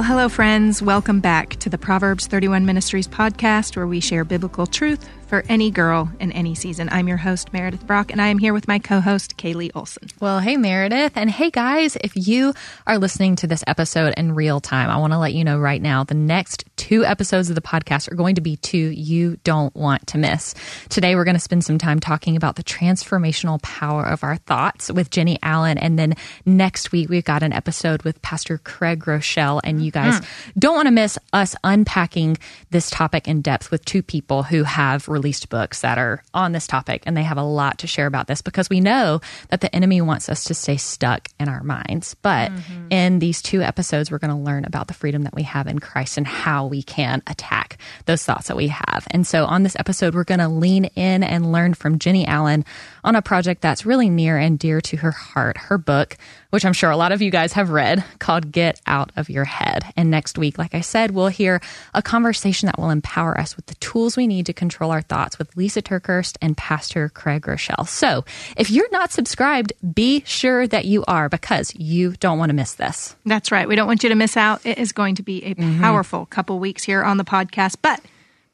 Well, hello, friends. Welcome back to the Proverbs 31 Ministries podcast, where we share biblical truth for any girl in any season. I'm your host, Meredith Brock, and I am here with my co host, Kaylee Olson. Well, hey, Meredith. And hey, guys, if you are listening to this episode in real time, I want to let you know right now the next two episodes of the podcast are going to be two you don't want to miss. Today, we're going to spend some time talking about the transformational power of our thoughts with Jennie Allen. And then next week, we've got an episode with Pastor Craig Groeschel. And you guys mm. don't want to miss us unpacking this topic in depth with two people who have released books that are on this topic, and they have a lot to share about this because we know that the enemy wants us to stay stuck in our minds. But mm-hmm. in these two episodes, we're going to learn about the freedom that we have in Christ and how we can attack those thoughts that we have. And so on this episode, we're going to lean in and learn from Jennie Allen on a project that's really near and dear to her heart. Her book, which I'm sure a lot of you guys have read, called Get Out of Your Head. And next week, like I said, we'll hear a conversation that will empower us with the tools we need to control our thoughts with Lysa TerKeurst and Pastor Craig Groeschel. So if you're not subscribed, be sure that you are because you don't want to miss this. That's right. We don't want you to miss out. It is going to be a mm-hmm. powerful couple weeks here on the podcast. But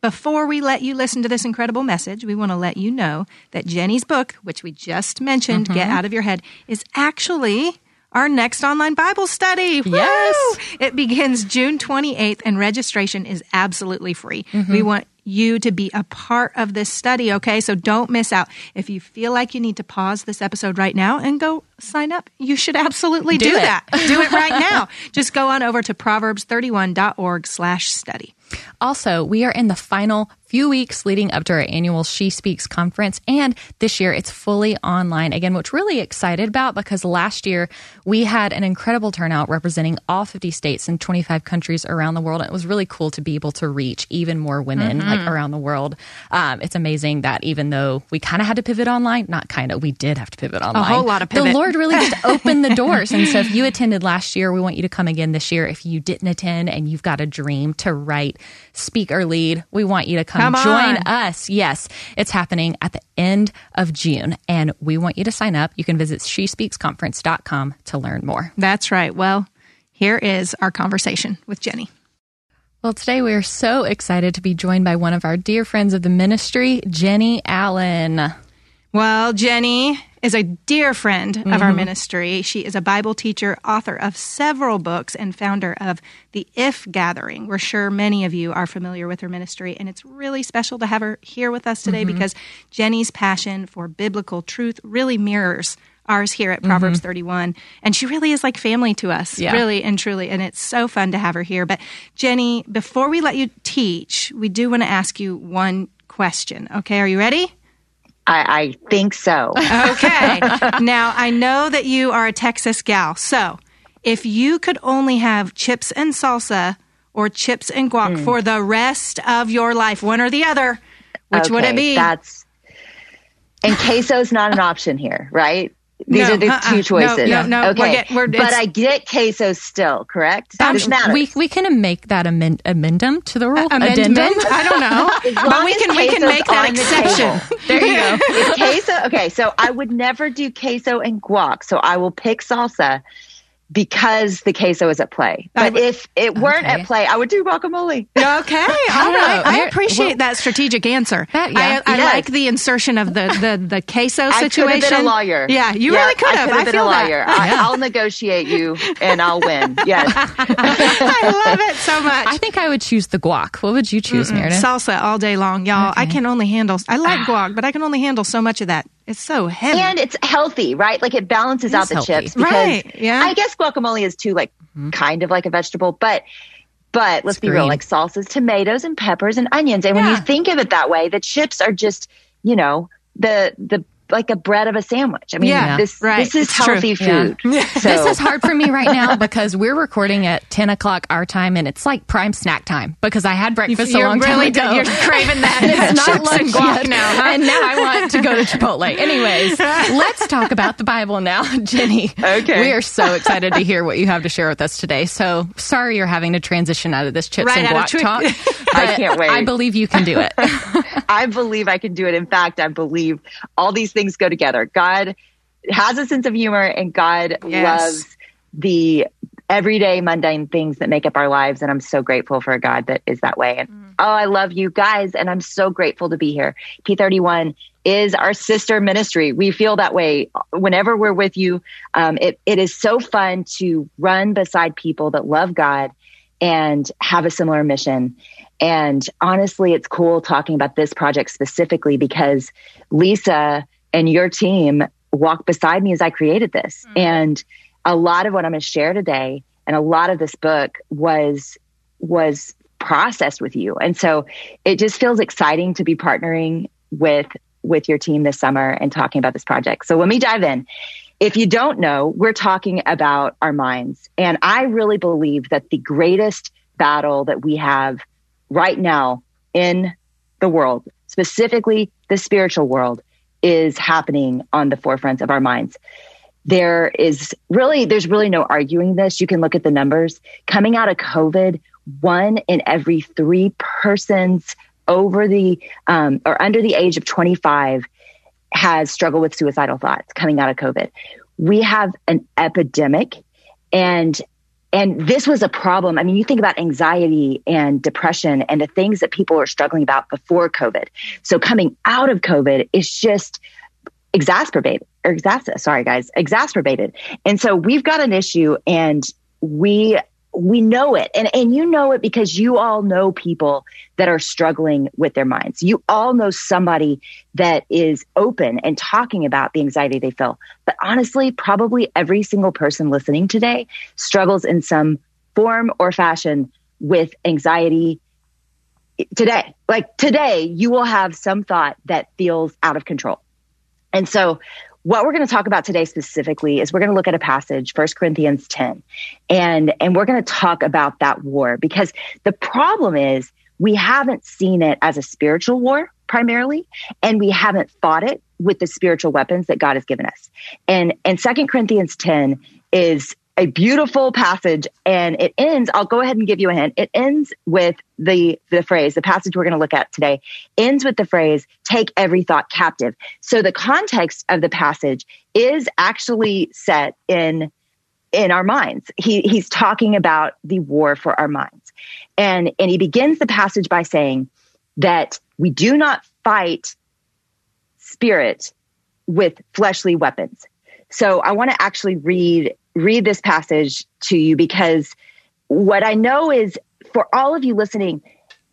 before we let you listen to this incredible message, we want to let you know that Jennie's book, which we just mentioned, mm-hmm. Get Out of Your Head, is actually our next online Bible study. Yes. It begins June 28th and registration is absolutely free. Mm-hmm. We want you to be a part of this study, okay? So don't miss out. If you feel like you need to pause this episode right now and go sign up, you should absolutely do, do that. do it right now. Just go on over to proverbs31.org slash study. Also, we are in the final few weeks leading up to our annual She Speaks conference. And this year it's fully online again, which really excited about because last year we had an incredible turnout representing all 50 states and 25 countries around the world. And it was really cool to be able to reach even more women mm-hmm. like around the world. Um, it's amazing that even though we kind of had to pivot online, not kind of, we did have to pivot online. A whole lot of pivot. The Lord really just opened the doors. And so if you attended last year, we want you to come again this year. If you didn't attend and you've got a dream to write, speak, or lead, we want you to come, come join us. Yes, it's happening at the end of June, and we want you to sign up. You can visit shespeaksconference.com to learn more. That's right. Well, here is our conversation with Jennie. Well, today we are so excited to be joined by one of our dear friends of the ministry, Jennie Allen. Well, Jennie is a dear friend of mm-hmm. our ministry. She is a Bible teacher, author of several books, and founder of the If Gathering. We're sure many of you are familiar with her ministry, and it's really special to have her here with us today mm-hmm. because Jennie's passion for biblical truth really mirrors ours here at Proverbs mm-hmm. 31. And she really is like family to us, yeah. really and truly. And it's so fun to have her here. But Jennie, before we let you teach, we do want to ask you one question. Okay, are you ready? I, I think so. okay. now, I know that you are a Texas gal. So, if you could only have chips and salsa or chips and guac mm. for the rest of your life, one or the other, which okay, would it be? That's and queso's not an option here, right? These no, are the uh-uh. two choices. No, no, no. Okay, we're get, we're, but I get queso still, correct? Um, we we can make that amend, amendum to the rule. Uh, addendum? I don't know, but we can we can make that exception. The there you go. Queso. Okay, so I would never do queso and guac, so I will pick salsa because the queso is at play. But if it weren't okay. at play, I would do guacamole. Okay, all right. I appreciate well, that strategic answer. That, yeah. I, I yes. like the insertion of the the, the queso situation. I could have been a lawyer. Yeah, you yeah, really could have. I, I been a lawyer. I, will negotiate you, and I'll win. Yes, I love it so much. I think I would choose the guac. What would you choose, Mm-mm. Meredith? Salsa all day long, y'all. Okay. I can only handle. I like ah. guac, but I can only handle so much of that. It's so heavy. And it's healthy, right? Like it balances it out the healthy. chips. Because right. Yeah. I guess guacamole is too like mm-hmm. kind of like a vegetable, but but let's it's be green. real, like salsas, tomatoes and peppers and onions. And yeah. when you think of it that way, the chips are just, you know, the the like a bread of a sandwich. I mean, yeah, this right. this is it's healthy true. food. Yeah. So. This is hard for me right now because we're recording at ten o'clock our time, and it's like prime snack time because I had breakfast you're a long really time ago. You're craving that. it's not lunch yet, now, huh? and now I want to go to Chipotle. Anyways, let's talk about the Bible now, Jennie. Okay, we are so excited to hear what you have to share with us today. So sorry you're having to transition out of this chips right and guac tr- talk. I can't wait. I believe you can do it. I believe I can do it. In fact, I believe all these things go together. God has a sense of humor and God yes. loves the everyday mundane things that make up our lives. And I'm so grateful for a God that is that way. And mm. oh, I love you guys. And I'm so grateful to be here. P31 is our sister ministry. We feel that way whenever we're with you. Um, it, it is so fun to run beside people that love God and have a similar mission. And honestly, it's cool talking about this project specifically because Lysa and your team walked beside me as I created this. Mm-hmm. And a lot of what I'm going to share today and a lot of this book was was processed with you. And so it just feels exciting to be partnering with with your team this summer and talking about this project. So let me dive in. If you don't know, we're talking about our minds. And I really believe that the greatest battle that we have right now in the world, specifically the spiritual world, is happening on the forefront of our minds. There is really, there's really no arguing this. You can look at the numbers. Coming out of COVID, one in every three persons over the um, or under the age of 25 has struggled with suicidal thoughts coming out of COVID. We have an epidemic and and this was a problem. I mean, you think about anxiety and depression and the things that people are struggling about before COVID. So coming out of COVID is just exacerbated or exacerbated. Sorry, guys, exacerbated. And so we've got an issue and we we know it. And, and you know it because you all know people that are struggling with their minds. You all know somebody that is open and talking about the anxiety they feel. But honestly probably every single person listening today struggles in some form or fashion with anxiety today. Like today you will have some thought that feels out of control. And so what we're going to talk about today specifically is we're going to look at a passage, 1 Corinthians 10, and, and we're going to talk about that war because the problem is we haven't seen it as a spiritual war primarily, and we haven't fought it with the spiritual weapons that God has given us. And, and 2 Corinthians 10 is a beautiful passage and it ends i'll go ahead and give you a hint. It ends with the the phrase the passage we're going to look at today ends with the phrase take every thought captive. So the context of the passage is actually set in in our minds. He he's talking about the war for our minds. And and he begins the passage by saying that we do not fight spirit with fleshly weapons. So I want to actually read read this passage to you because what I know is for all of you listening,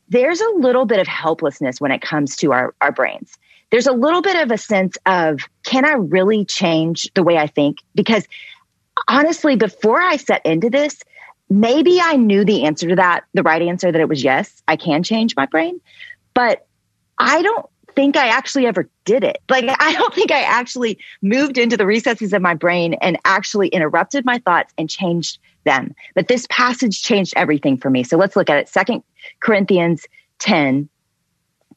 there's a little bit of helplessness when it comes to our, our brains. There's a little bit of a sense of, can I really change the way I think? Because honestly, before I set into this, maybe I knew the answer to that, the right answer that it was yes, I can change my brain. But I don't think I actually ever did it. Like, I don't think I actually moved into the recesses of my brain and actually interrupted my thoughts and changed them. But this passage changed everything for me. So let's look at it. Second Corinthians 10,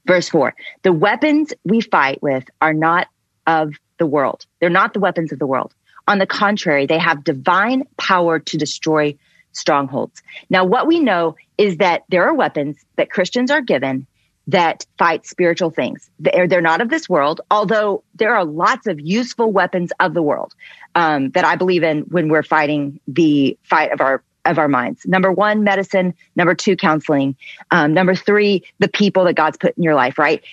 verse 4. The weapons we fight with are not of the world, they're not the weapons of the world. On the contrary, they have divine power to destroy strongholds. Now, what we know is that there are weapons that Christians are given that fight spiritual things. They're, they're not of this world, although there are lots of useful weapons of the world um, that I believe in when we're fighting the fight of our of our minds. Number one, medicine. Number two, counseling. Um, number three, the people that God's put in your life. Right.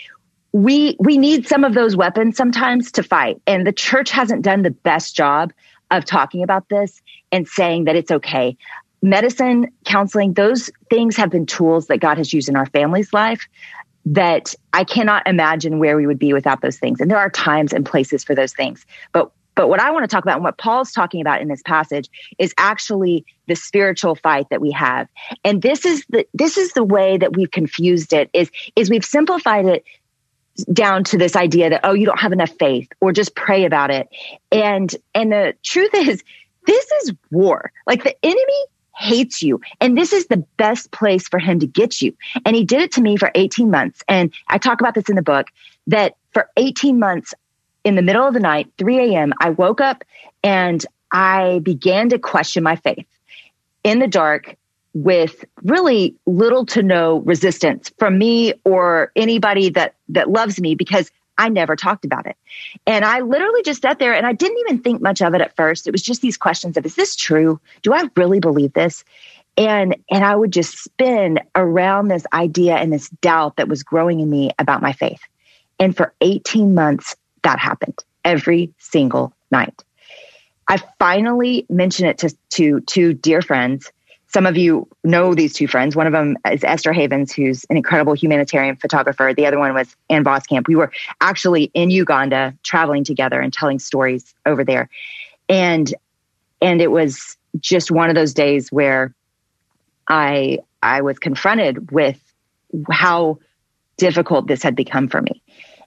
We we need some of those weapons sometimes to fight, and the church hasn't done the best job of talking about this and saying that it's okay medicine, counseling, those things have been tools that God has used in our family's life that I cannot imagine where we would be without those things. And there are times and places for those things. But but what I want to talk about and what Paul's talking about in this passage is actually the spiritual fight that we have. And this is the this is the way that we've confused it is is we've simplified it down to this idea that oh you don't have enough faith or just pray about it. And and the truth is this is war. Like the enemy hates you. And this is the best place for him to get you. And he did it to me for 18 months. And I talk about this in the book that for 18 months in the middle of the night, 3 a.m., I woke up and I began to question my faith in the dark with really little to no resistance from me or anybody that that loves me because I never talked about it. And I literally just sat there and I didn't even think much of it at first. It was just these questions of, is this true? Do I really believe this? And, and I would just spin around this idea and this doubt that was growing in me about my faith. And for 18 months, that happened every single night. I finally mentioned it to, to two dear friends some of you know these two friends. One of them is Esther Havens, who's an incredible humanitarian photographer. The other one was Ann Voskamp. We were actually in Uganda traveling together and telling stories over there. And and it was just one of those days where I I was confronted with how difficult this had become for me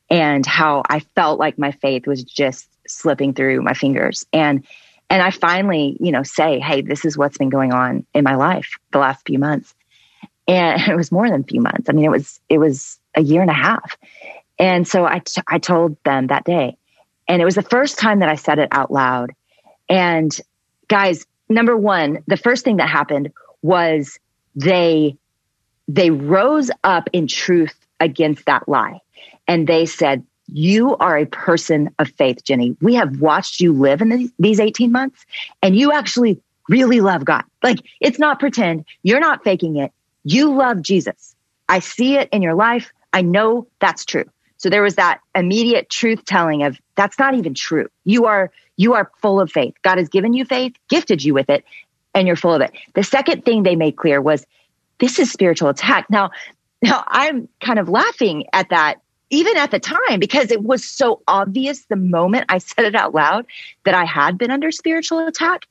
and how I felt like my faith was just slipping through my fingers. And and I finally, you know, say, Hey, this is what's been going on in my life the last few months. And it was more than a few months. I mean, it was, it was a year and a half. And so I, t- I told them that day and it was the first time that I said it out loud. And guys, number one, the first thing that happened was they, they rose up in truth against that lie. And they said, you are a person of faith, Jennie. We have watched you live in these 18 months and you actually really love God. Like it's not pretend. You're not faking it. You love Jesus. I see it in your life. I know that's true. So there was that immediate truth telling of that's not even true. You are, you are full of faith. God has given you faith, gifted you with it, and you're full of it. The second thing they made clear was this is spiritual attack. Now, now I'm kind of laughing at that even at the time because it was so obvious the moment I said it out loud that I had been under spiritual attack.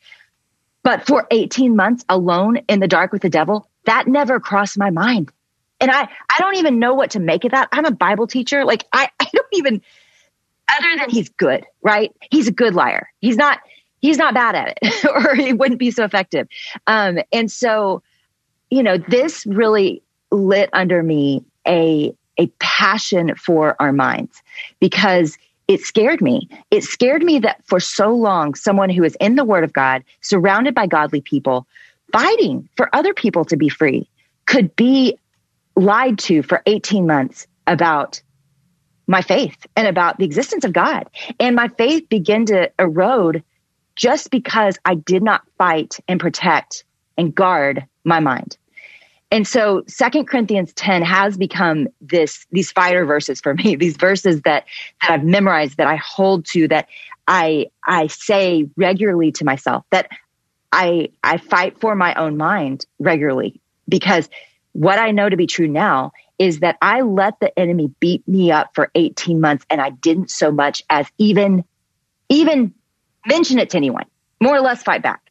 But for 18 months alone in the dark with the devil, that never crossed my mind. And I, I don't even know what to make of that. I'm a Bible teacher. Like I, I don't even, other than he's good, right? He's a good liar. He's not, he's not bad at it or he wouldn't be so effective. Um, and so, you know, this really lit under me a a passion for our minds because it scared me. It scared me that for so long, someone who is in the Word of God, surrounded by godly people, fighting for other people to be free, could be lied to for 18 months about my faith and about the existence of God. And my faith began to erode just because I did not fight and protect and guard my mind. And so Second Corinthians 10 has become this, these fighter verses for me, these verses that, that I've memorized, that I hold to, that I, I say regularly to myself, that I, I fight for my own mind regularly because what I know to be true now is that I let the enemy beat me up for 18 months and I didn't so much as even, even mention it to anyone, more or less fight back.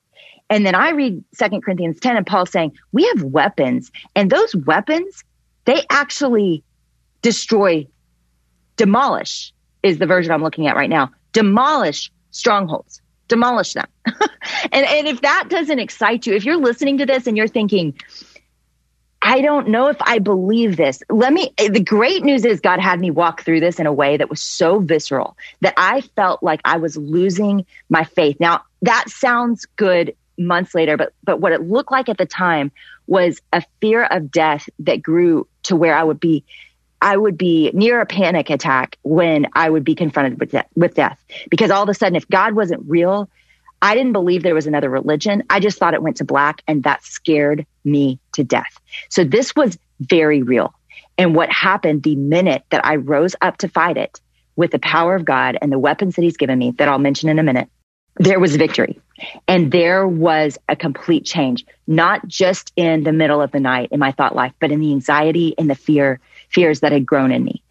And then I read Second Corinthians 10 and Paul saying, we have weapons and those weapons, they actually destroy, demolish is the version I'm looking at right now. Demolish strongholds, demolish them. and, and if that doesn't excite you, if you're listening to this and you're thinking, I don't know if I believe this. Let me, the great news is God had me walk through this in a way that was so visceral that I felt like I was losing my faith. Now, that sounds good months later, but but what it looked like at the time was a fear of death that grew to where I would be I would be near a panic attack when I would be confronted with de- with death because all of a sudden if God wasn't real, I didn't believe there was another religion. I just thought it went to black and that scared me to death. So this was very real. And what happened the minute that I rose up to fight it with the power of God and the weapons that he's given me that I'll mention in a minute, there was victory. And there was a complete change, not just in the middle of the night in my thought life, but in the anxiety and the fear, fears that had grown in me.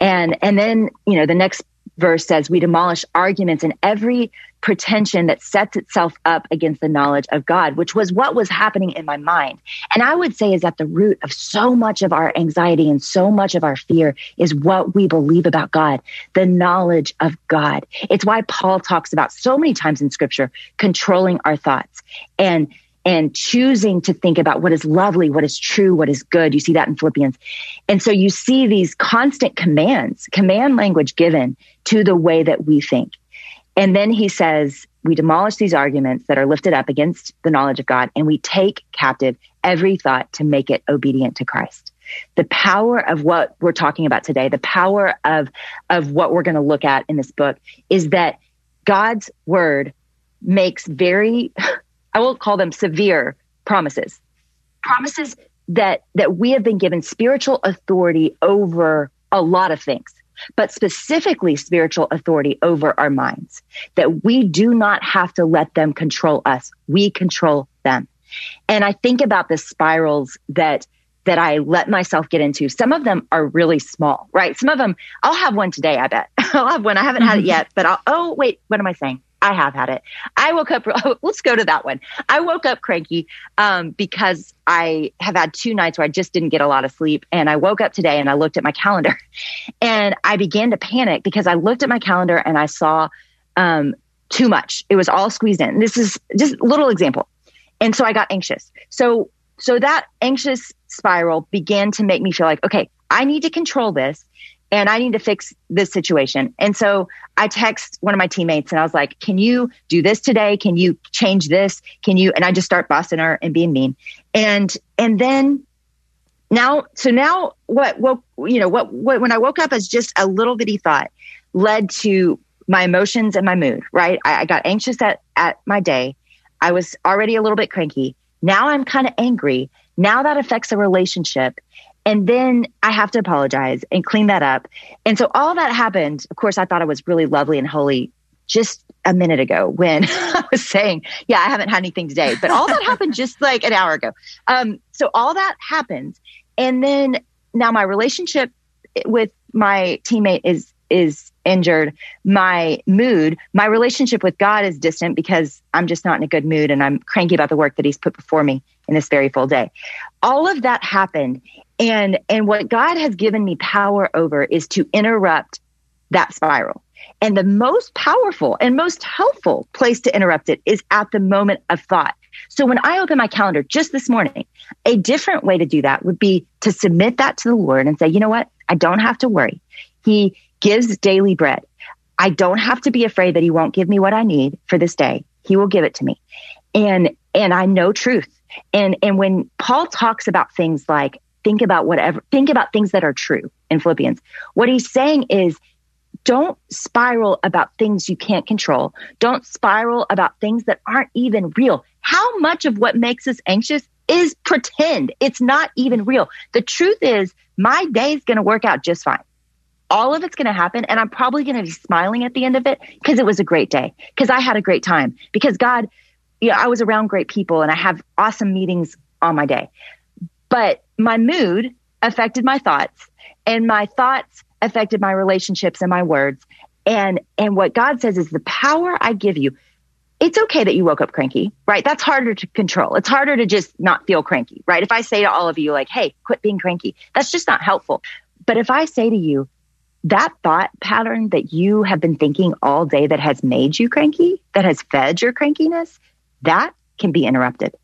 And, and then, you know, the next verse says, we demolish arguments and every pretension that sets itself up against the knowledge of God, which was what was happening in my mind. And I would say is at the root of so much of our anxiety and so much of our fear is what we believe about God, the knowledge of God. It's why Paul talks about so many times in scripture controlling our thoughts and and choosing to think about what is lovely, what is true, what is good. You see that in Philippians. And so you see these constant commands, command language given to the way that we think. And then he says, we demolish these arguments that are lifted up against the knowledge of God and we take captive every thought to make it obedient to Christ. The power of what we're talking about today, the power of, of what we're going to look at in this book is that God's word makes very, I will call them severe promises, promises that, that we have been given spiritual authority over a lot of things but specifically spiritual authority over our minds, that we do not have to let them control us. We control them. And I think about the spirals that that I let myself get into. Some of them are really small, right? Some of them, I'll have one today, I bet. I'll have one. I haven't had it mm-hmm. yet, but I'll, oh, wait, what am I saying? I have had it. I woke up, let's go to that one. I woke up cranky um, because I have had two nights where I just didn't get a lot of sleep. And I woke up today and I looked at my calendar and I began to panic because I looked at my calendar and I saw um, too much. It was all squeezed in. This is just a little example. And so I got anxious. So, so that anxious spiral began to make me feel like, okay, I need to control this and I need to fix this situation. And so I text one of my teammates and I was like, can you do this today? Can you change this? Can you? And I just start bossing her and being mean. And, and then now, so now what, what, you know, what, what, when I woke up as just a little bitty thought led to my emotions and my mood, right? I, I got anxious at, at my day. I was already a little bit cranky. Now I'm kind of angry. Now that affects a relationship. And then I have to apologize and clean that up. And so all that happened. Of course, I thought it was really lovely and holy just a minute ago when I was saying, yeah, I haven't had anything today, but all that happened just like an hour ago. Um, so all that happened. And then now my relationship with my teammate is, is injured, my mood, my relationship with God is distant because I'm just not in a good mood and I'm cranky about the work that He's put before me in this very full day. All of that happened. And, and what God has given me power over is to interrupt that spiral. And the most powerful and most helpful place to interrupt it is at the moment of thought. So when I open my calendar just this morning, a different way to do that would be to submit that to the Lord and say, you know what? I don't have to worry. He gives daily bread. I don't have to be afraid that he won't give me what I need for this day. He will give it to me. And and I know truth. And and when Paul talks about things like think about whatever think about things that are true in Philippians, what he's saying is don't spiral about things you can't control. Don't spiral about things that aren't even real. How much of what makes us anxious is pretend? It's not even real. The truth is, my day is going to work out just fine all of it's going to happen and I'm probably going to be smiling at the end of it because it was a great day because I had a great time because God, know, I was around great people and I have awesome meetings on my day. But my mood affected my thoughts and my thoughts affected my relationships and my words. And, and what God says is the power I give you. It's okay that you woke up cranky, right? That's harder to control. It's harder to just not feel cranky, right? If I say to all of you, like, Hey, quit being cranky, that's just not helpful. But if I say to you, that thought pattern that you have been thinking all day that has made you cranky, that has fed your crankiness, that can be interrupted.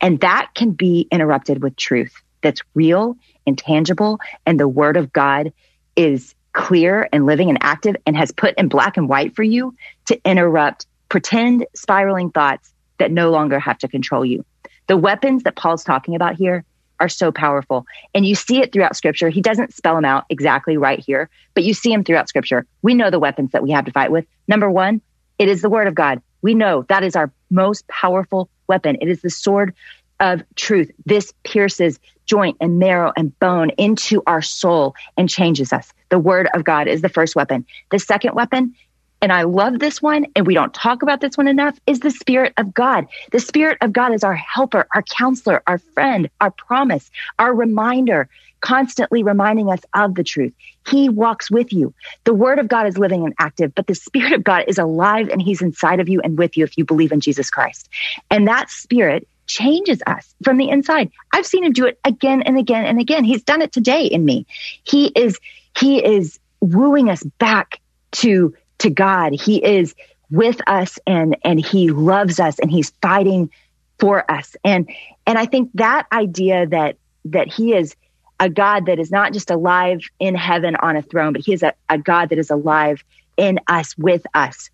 And that can be interrupted with truth that's real and tangible. And the word of God is clear and living and active and has put in black and white for you to interrupt pretend spiraling thoughts that no longer have to control you. The weapons that Paul's talking about here are so powerful. And you see it throughout scripture. He doesn't spell them out exactly right here, but you see them throughout scripture. We know the weapons that we have to fight with. Number one, it is the word of God. We know that is our most powerful weapon. It is the sword of truth. This pierces joint and marrow and bone into our soul and changes us. The word of God is the first weapon. The second weapon and I love this one, and we don't talk about this one enough, is the Spirit of God. The Spirit of God is our helper, our counselor, our friend, our promise, our reminder, constantly reminding us of the truth. He walks with you. The Word of God is living and active, but the Spirit of God is alive and He's inside of you and with you if you believe in Jesus Christ. And that Spirit changes us from the inside. I've seen Him do it again and again and again. He's done it today in me. He is, He is wooing us back to to God. He is with us and and he loves us and he's fighting for us. And and I think that idea that that he is a God that is not just alive in heaven on a throne, but he is a, a God that is alive in us with us.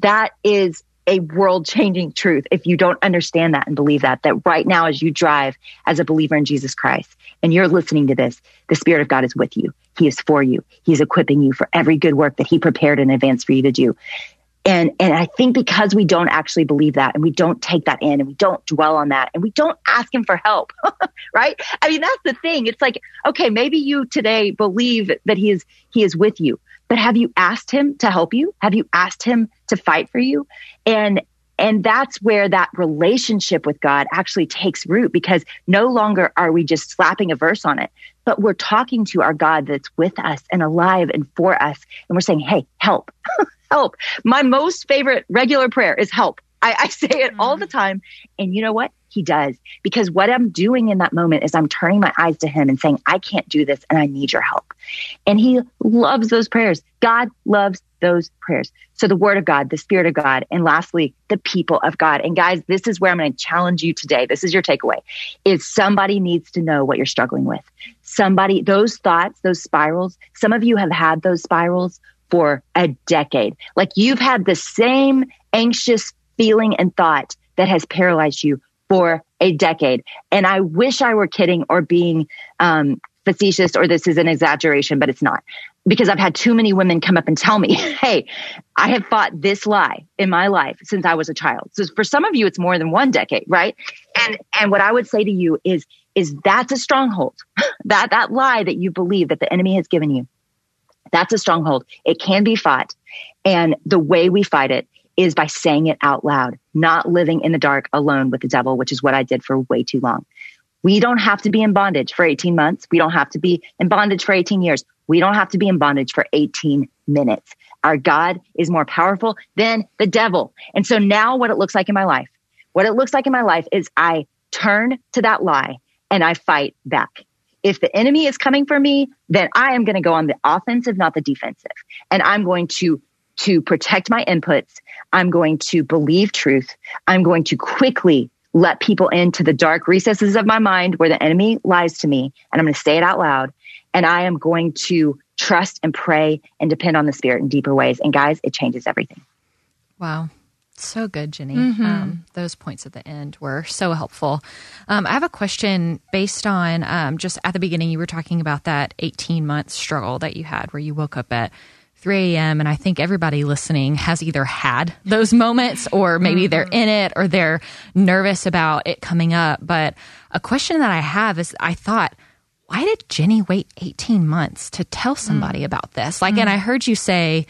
That is a world changing truth if you don't understand that and believe that. That right now, as you drive as a believer in Jesus Christ and you're listening to this, the Spirit of God is with you. He is for you. He's equipping you for every good work that He prepared in advance for you to do. And, and I think because we don't actually believe that and we don't take that in and we don't dwell on that and we don't ask him for help, right? I mean, that's the thing. It's like, okay, maybe you today believe that he is, he is with you, but have you asked him to help you? Have you asked him to fight for you? And, and that's where that relationship with God actually takes root because no longer are we just slapping a verse on it, but we're talking to our God that's with us and alive and for us. And we're saying, Hey, help. help. My most favorite regular prayer is help. I, I say it mm-hmm. all the time. And you know what? He does. Because what I'm doing in that moment is I'm turning my eyes to him and saying, I can't do this and I need your help. And he loves those prayers. God loves those prayers. So the word of God, the spirit of God, and lastly, the people of God. And guys, this is where I'm going to challenge you today. This is your takeaway is somebody needs to know what you're struggling with. Somebody, those thoughts, those spirals, some of you have had those spirals for a decade. Like you've had the same anxious feeling and thought that has paralyzed you for a decade. And I wish I were kidding or being um, facetious or this is an exaggeration, but it's not. Because I've had too many women come up and tell me, hey, I have fought this lie in my life since I was a child. So for some of you, it's more than one decade, right? And and what I would say to you is, is that's a stronghold. that that lie that you believe that the enemy has given you that's a stronghold. It can be fought. And the way we fight it is by saying it out loud, not living in the dark alone with the devil, which is what I did for way too long. We don't have to be in bondage for 18 months. We don't have to be in bondage for 18 years. We don't have to be in bondage for 18 minutes. Our God is more powerful than the devil. And so now what it looks like in my life, what it looks like in my life is I turn to that lie and I fight back if the enemy is coming for me, then I am going to go on the offensive, not the defensive. And I'm going to to protect my inputs. I'm going to believe truth. I'm going to quickly let people into the dark recesses of my mind where the enemy lies to me. And I'm going to say it out loud. And I am going to trust and pray and depend on the spirit in deeper ways. And guys, it changes everything. Wow. So good, Jennie. Mm-hmm. Um, those points at the end were so helpful. Um, I have a question based on um, just at the beginning, you were talking about that 18 month struggle that you had where you woke up at 3 a.m. And I think everybody listening has either had those moments or maybe mm-hmm. they're in it or they're nervous about it coming up. But a question that I have is I thought, why did Jennie wait 18 months to tell somebody mm. about this? Like, mm. and I heard you say,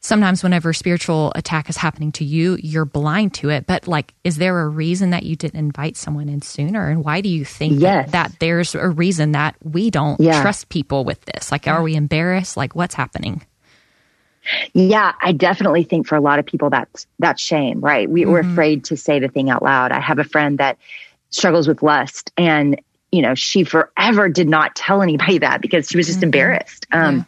sometimes whenever spiritual attack is happening to you, you're blind to it. But like, is there a reason that you didn't invite someone in sooner? And why do you think yes. that, that, there's a reason that we don't yeah. trust people with this? Like, are we embarrassed? Like, what's happening? Yeah, I definitely think for a lot of people that's that's shame, right? We, mm-hmm. We're afraid to say the thing out loud. I have a friend that struggles with lust and you know, she forever did not tell anybody that because she was just mm-hmm. embarrassed. Um, yeah.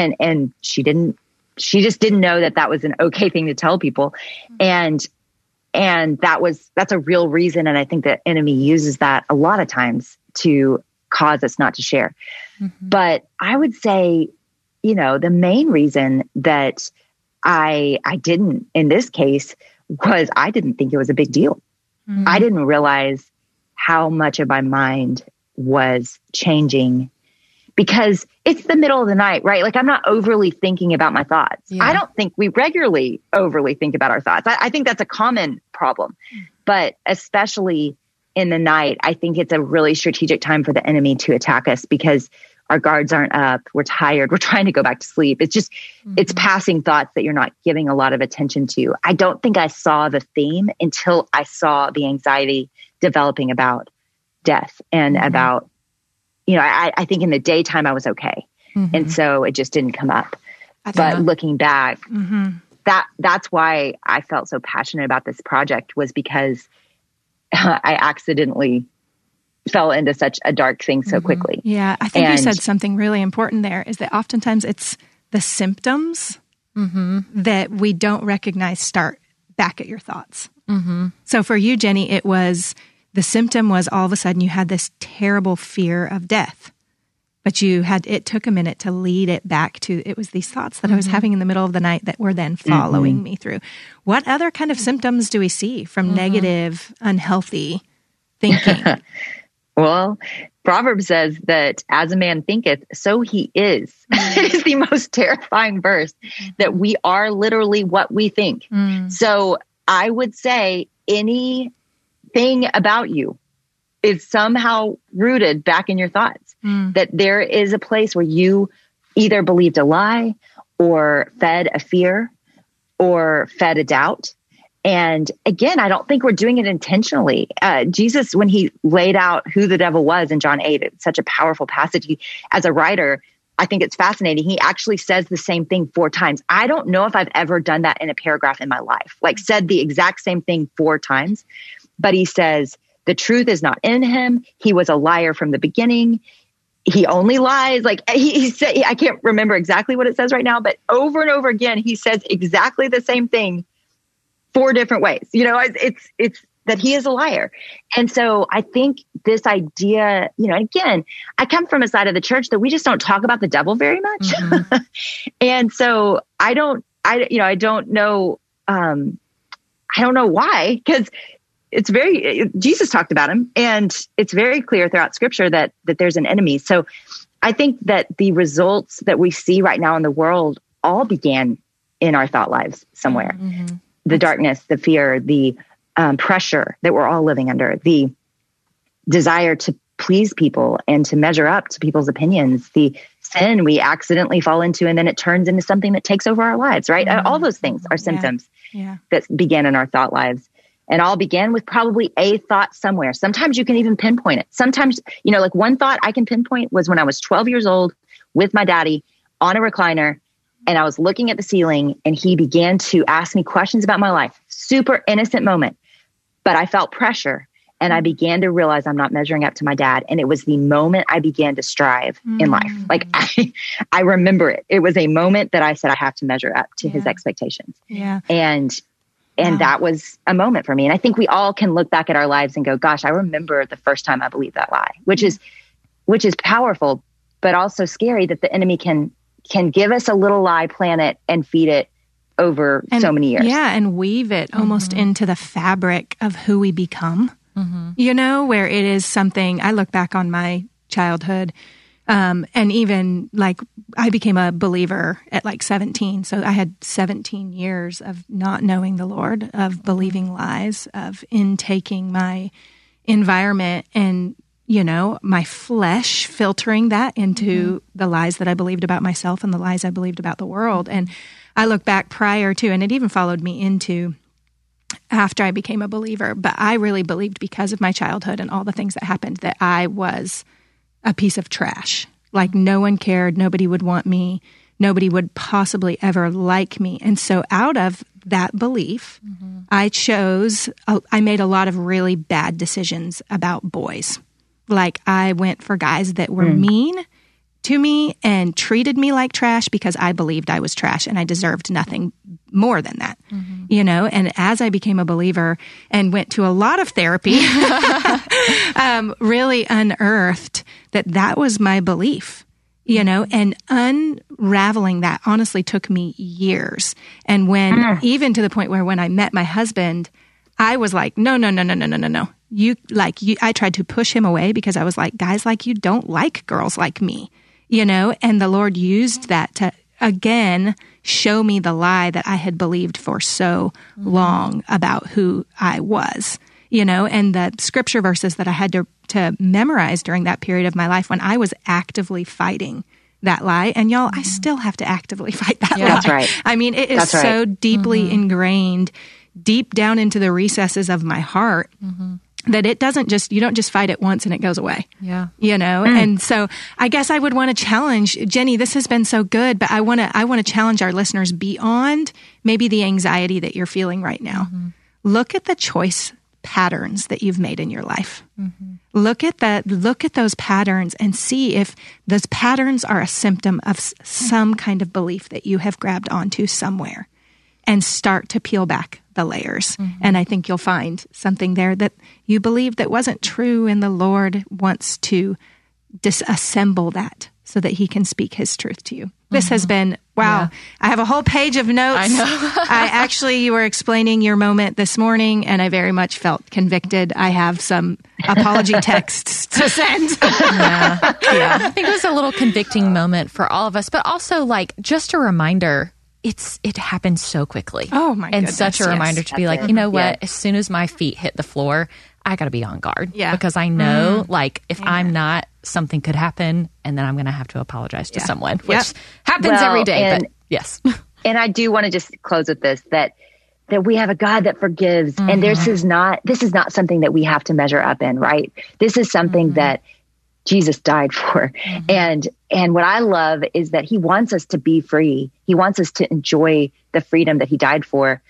and, and she didn't she just didn't know that that was an okay thing to tell people. And, and that was, that's a real reason. And I think the enemy uses that a lot of times to cause us not to share. Mm-hmm. But I would say, you know, the main reason that I, I didn't in this case was I didn't think it was a big deal. Mm-hmm. I didn't realize how much of my mind was changing because it's the middle of the night, right? Like I'm not overly thinking about my thoughts. Yeah. I don't think we regularly overly think about our thoughts. I, I think that's a common problem, but especially in the night, I think it's a really strategic time for the enemy to attack us because our guards aren't up. We're tired. We're trying to go back to sleep. It's just, mm-hmm. it's passing thoughts that you're not giving a lot of attention to. I don't think I saw the theme until I saw the anxiety developing about death and mm-hmm. about you know, I, I think in the daytime I was okay. Mm-hmm. And so it just didn't come up. But looking back, mm-hmm. that that's why I felt so passionate about this project was because I accidentally fell into such a dark thing so mm-hmm. quickly. Yeah, I think and, you said something really important there is that oftentimes it's the symptoms mm-hmm. that we don't recognize start back at your thoughts. Mm-hmm. So for you, Jennie, it was the symptom was all of a sudden you had this terrible fear of death. but you had it took a minute to lead it back to it was these thoughts that mm-hmm. I was mm-hmm. having in the middle of the night that were then following mm-hmm. me through. What other kind of symptoms do we see from mm-hmm. negative, unhealthy thinking? well, Proverbs says that as a man thinketh, so he is. Mm. it is the most terrifying verse that we are literally what we think. Mm. So I would say anything about you is somehow rooted back in your thoughts. Mm. That there is a place where you either believed a lie or fed a fear or fed a doubt. And again, I don't think we're doing it intentionally. Uh, Jesus, when he laid out who the devil was in John 8, it's such a powerful passage. He, as a writer, I think it's fascinating. He actually says the same thing four times. I don't know if I've ever done that in a paragraph in my life, like said the exact same thing four times. But he says, the truth is not in him. He was a liar from the beginning. He only lies. Like he, he said, I can't remember exactly what it says right now, but over and over again, he says exactly the same thing four different ways. You know, it's, it's that he is a liar. And so I think this idea, you know, again, I come from a side of the church that we just don't talk about the devil very much. Mm-hmm. and so I don't, I, you know, I don't know, um, I don't know why, because it's very Jesus talked about him, and it's very clear throughout Scripture that that there's an enemy. So I think that the results that we see right now in the world all began in our thought lives somewhere. Mm-hmm. The darkness, the fear, the um, pressure that we're all living under, the desire to please people and to measure up to people's opinions, the sin we accidentally fall into, and then it turns into something that takes over our lives, right? Mm-hmm. All those things are symptoms yeah. Yeah. that began in our thought lives. And all began with probably a thought somewhere. Sometimes you can even pinpoint it. Sometimes, you know, like one thought I can pinpoint was when I was 12 years old with my daddy on a recliner and I was looking at the ceiling and he began to ask me questions about my life. Super innocent moment. But I felt pressure and I began to realize I'm not measuring up to my dad. And it was the moment I began to strive mm. in life. Like I, I remember it. It was a moment that I said I have to measure up to yeah. his expectations. Yeah. And and wow. that was a moment for me. And I think we all can look back at our lives and go, gosh, I remember the first time I believed that lie, which is, which is powerful, but also scary that the enemy can, can give us a little lie, plant it and feed it over and, so many years. Yeah. And weave it mm-hmm. almost into the fabric of who we become, mm-hmm. you know, where it is something I look back on my childhood um, and even like I became a believer at like 17. So I had 17 years of not knowing the Lord, of believing lies, of intaking my environment and, you know, my flesh filtering that into mm-hmm. the lies that I believed about myself and the lies I believed about the world. And I look back prior to, and it even followed me into after I became a believer, but I really believed because of my childhood and all the things that happened that I was a piece of trash. Like no one cared, nobody would want me, nobody would possibly ever like me. And so out of that belief, mm-hmm. I chose, I made a lot of really bad decisions about boys. Like I went for guys that were mm. mean to me and treated me like trash because I believed I was trash and I deserved nothing more than that. Mm-hmm. You know, and as I became a believer and went to a lot of therapy, um, really unearthed that that was my belief. You know, and unraveling that honestly took me years. And when, mm. even to the point where when I met my husband, I was like, no, no, no, no, no, no, no, no. You like you. I tried to push him away because I was like, guys like you don't like girls like me you know, and the Lord used that to again show me the lie that I had believed for so mm-hmm. long about who I was, you know, and the scripture verses that I had to, to memorize during that period of my life when I was actively fighting that lie. And y'all, mm-hmm. I still have to actively fight that yeah, lie. That's right. I mean, it is right. so deeply mm-hmm. ingrained deep down into the recesses of my heart. Mm-hmm that it doesn't just you don't just fight it once and it goes away. Yeah. You know. Mm. And so I guess I would want to challenge Jennie, this has been so good, but I want to I want to challenge our listeners beyond maybe the anxiety that you're feeling right now. Mm-hmm. Look at the choice patterns that you've made in your life. Mm-hmm. Look at that look at those patterns and see if those patterns are a symptom of some kind of belief that you have grabbed onto somewhere and start to peel back the layers. Mm-hmm. And I think you'll find something there that you believe that wasn't true, and the Lord wants to disassemble that so that he can speak his truth to you. This mm-hmm. has been wow. Yeah. I have a whole page of notes. I know. I actually you were explaining your moment this morning and I very much felt convicted. I have some apology texts to send. yeah. yeah. I think it was a little convicting moment for all of us, but also like just a reminder it's it happens so quickly. Oh my! God. And goodness, such a yes. reminder to be like, you know what? As soon as my feet hit the floor, I got to be on guard. Yeah. Because I know, mm. like, if I'm not, something could happen, and then I'm going to have to apologize to yeah. someone, which yep. happens well, every day. And, but yes. and I do want to just close with this that that we have a God that forgives, mm-hmm. and this is not this is not something that we have to measure up in, right? This is something mm-hmm. that Jesus died for. Mm-hmm. And and what I love is that he wants us to be free. He wants us to enjoy the freedom that he died for.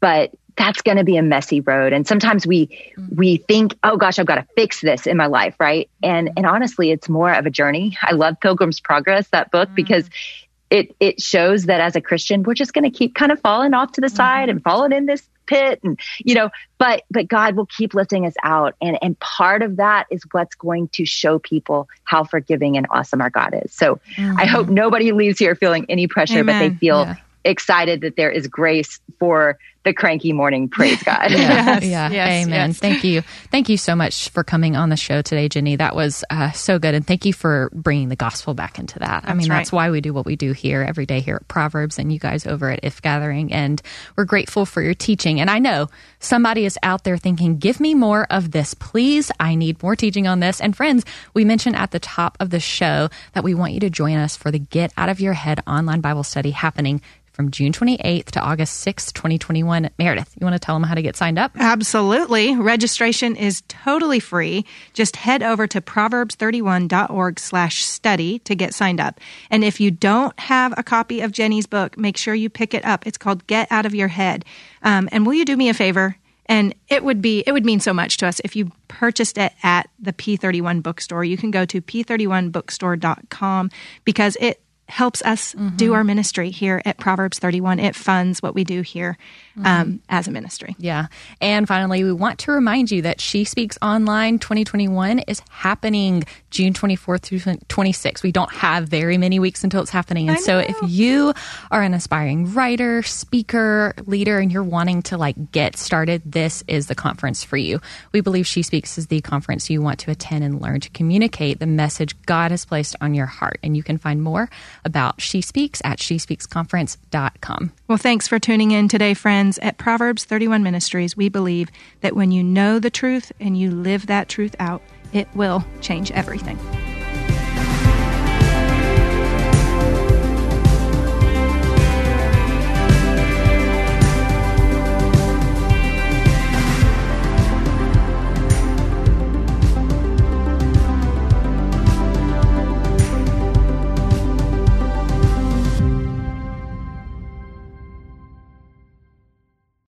But that's going to be a messy road and sometimes we mm-hmm. we think oh gosh i've got to fix this in my life right and and honestly it's more of a journey i love pilgrim's progress that book mm-hmm. because it it shows that as a christian we're just going to keep kind of falling off to the mm-hmm. side and falling in this pit and you know but but god will keep lifting us out and and part of that is what's going to show people how forgiving and awesome our god is so mm-hmm. i hope nobody leaves here feeling any pressure Amen. but they feel yeah. excited that there is grace for the cranky morning. Praise God. yeah. yes, yeah. Yes, Amen. Yes. Thank you. Thank you so much for coming on the show today, Jennie. That was uh, so good. And thank you for bringing the gospel back into that. That's I mean, right. that's why we do what we do here every day here at Proverbs and you guys over at If Gathering. And we're grateful for your teaching. And I know somebody is out there thinking, give me more of this, please. I need more teaching on this. And friends, we mentioned at the top of the show that we want you to join us for the Get Out of Your Head online Bible study happening from June 28th to August 6th, 2021. Meredith, you want to tell them how to get signed up? Absolutely. Registration is totally free. Just head over to proverbs31.org slash study to get signed up. And if you don't have a copy of Jennie's book, make sure you pick it up. It's called Get Out of Your Head. Um, and will you do me a favor? And it would be it would mean so much to us if you purchased it at the P31 bookstore. You can go to p31bookstore.com because it helps us mm-hmm. do our ministry here at Proverbs 31. It funds what we do here um, mm-hmm. as a ministry. Yeah. And finally, we want to remind you that She Speaks Online 2021 is happening June 24th through 26th. We don't have very many weeks until it's happening. And so if you are an aspiring writer, speaker, leader, and you're wanting to like get started, this is the conference for you. We believe She Speaks is the conference you want to attend and learn to communicate the message God has placed on your heart. And you can find more about She Speaks at shespeaksconference.com. Well, thanks for tuning in today, friends. At Proverbs 31 Ministries, we believe that when you know the truth and you live that truth out, it will change everything.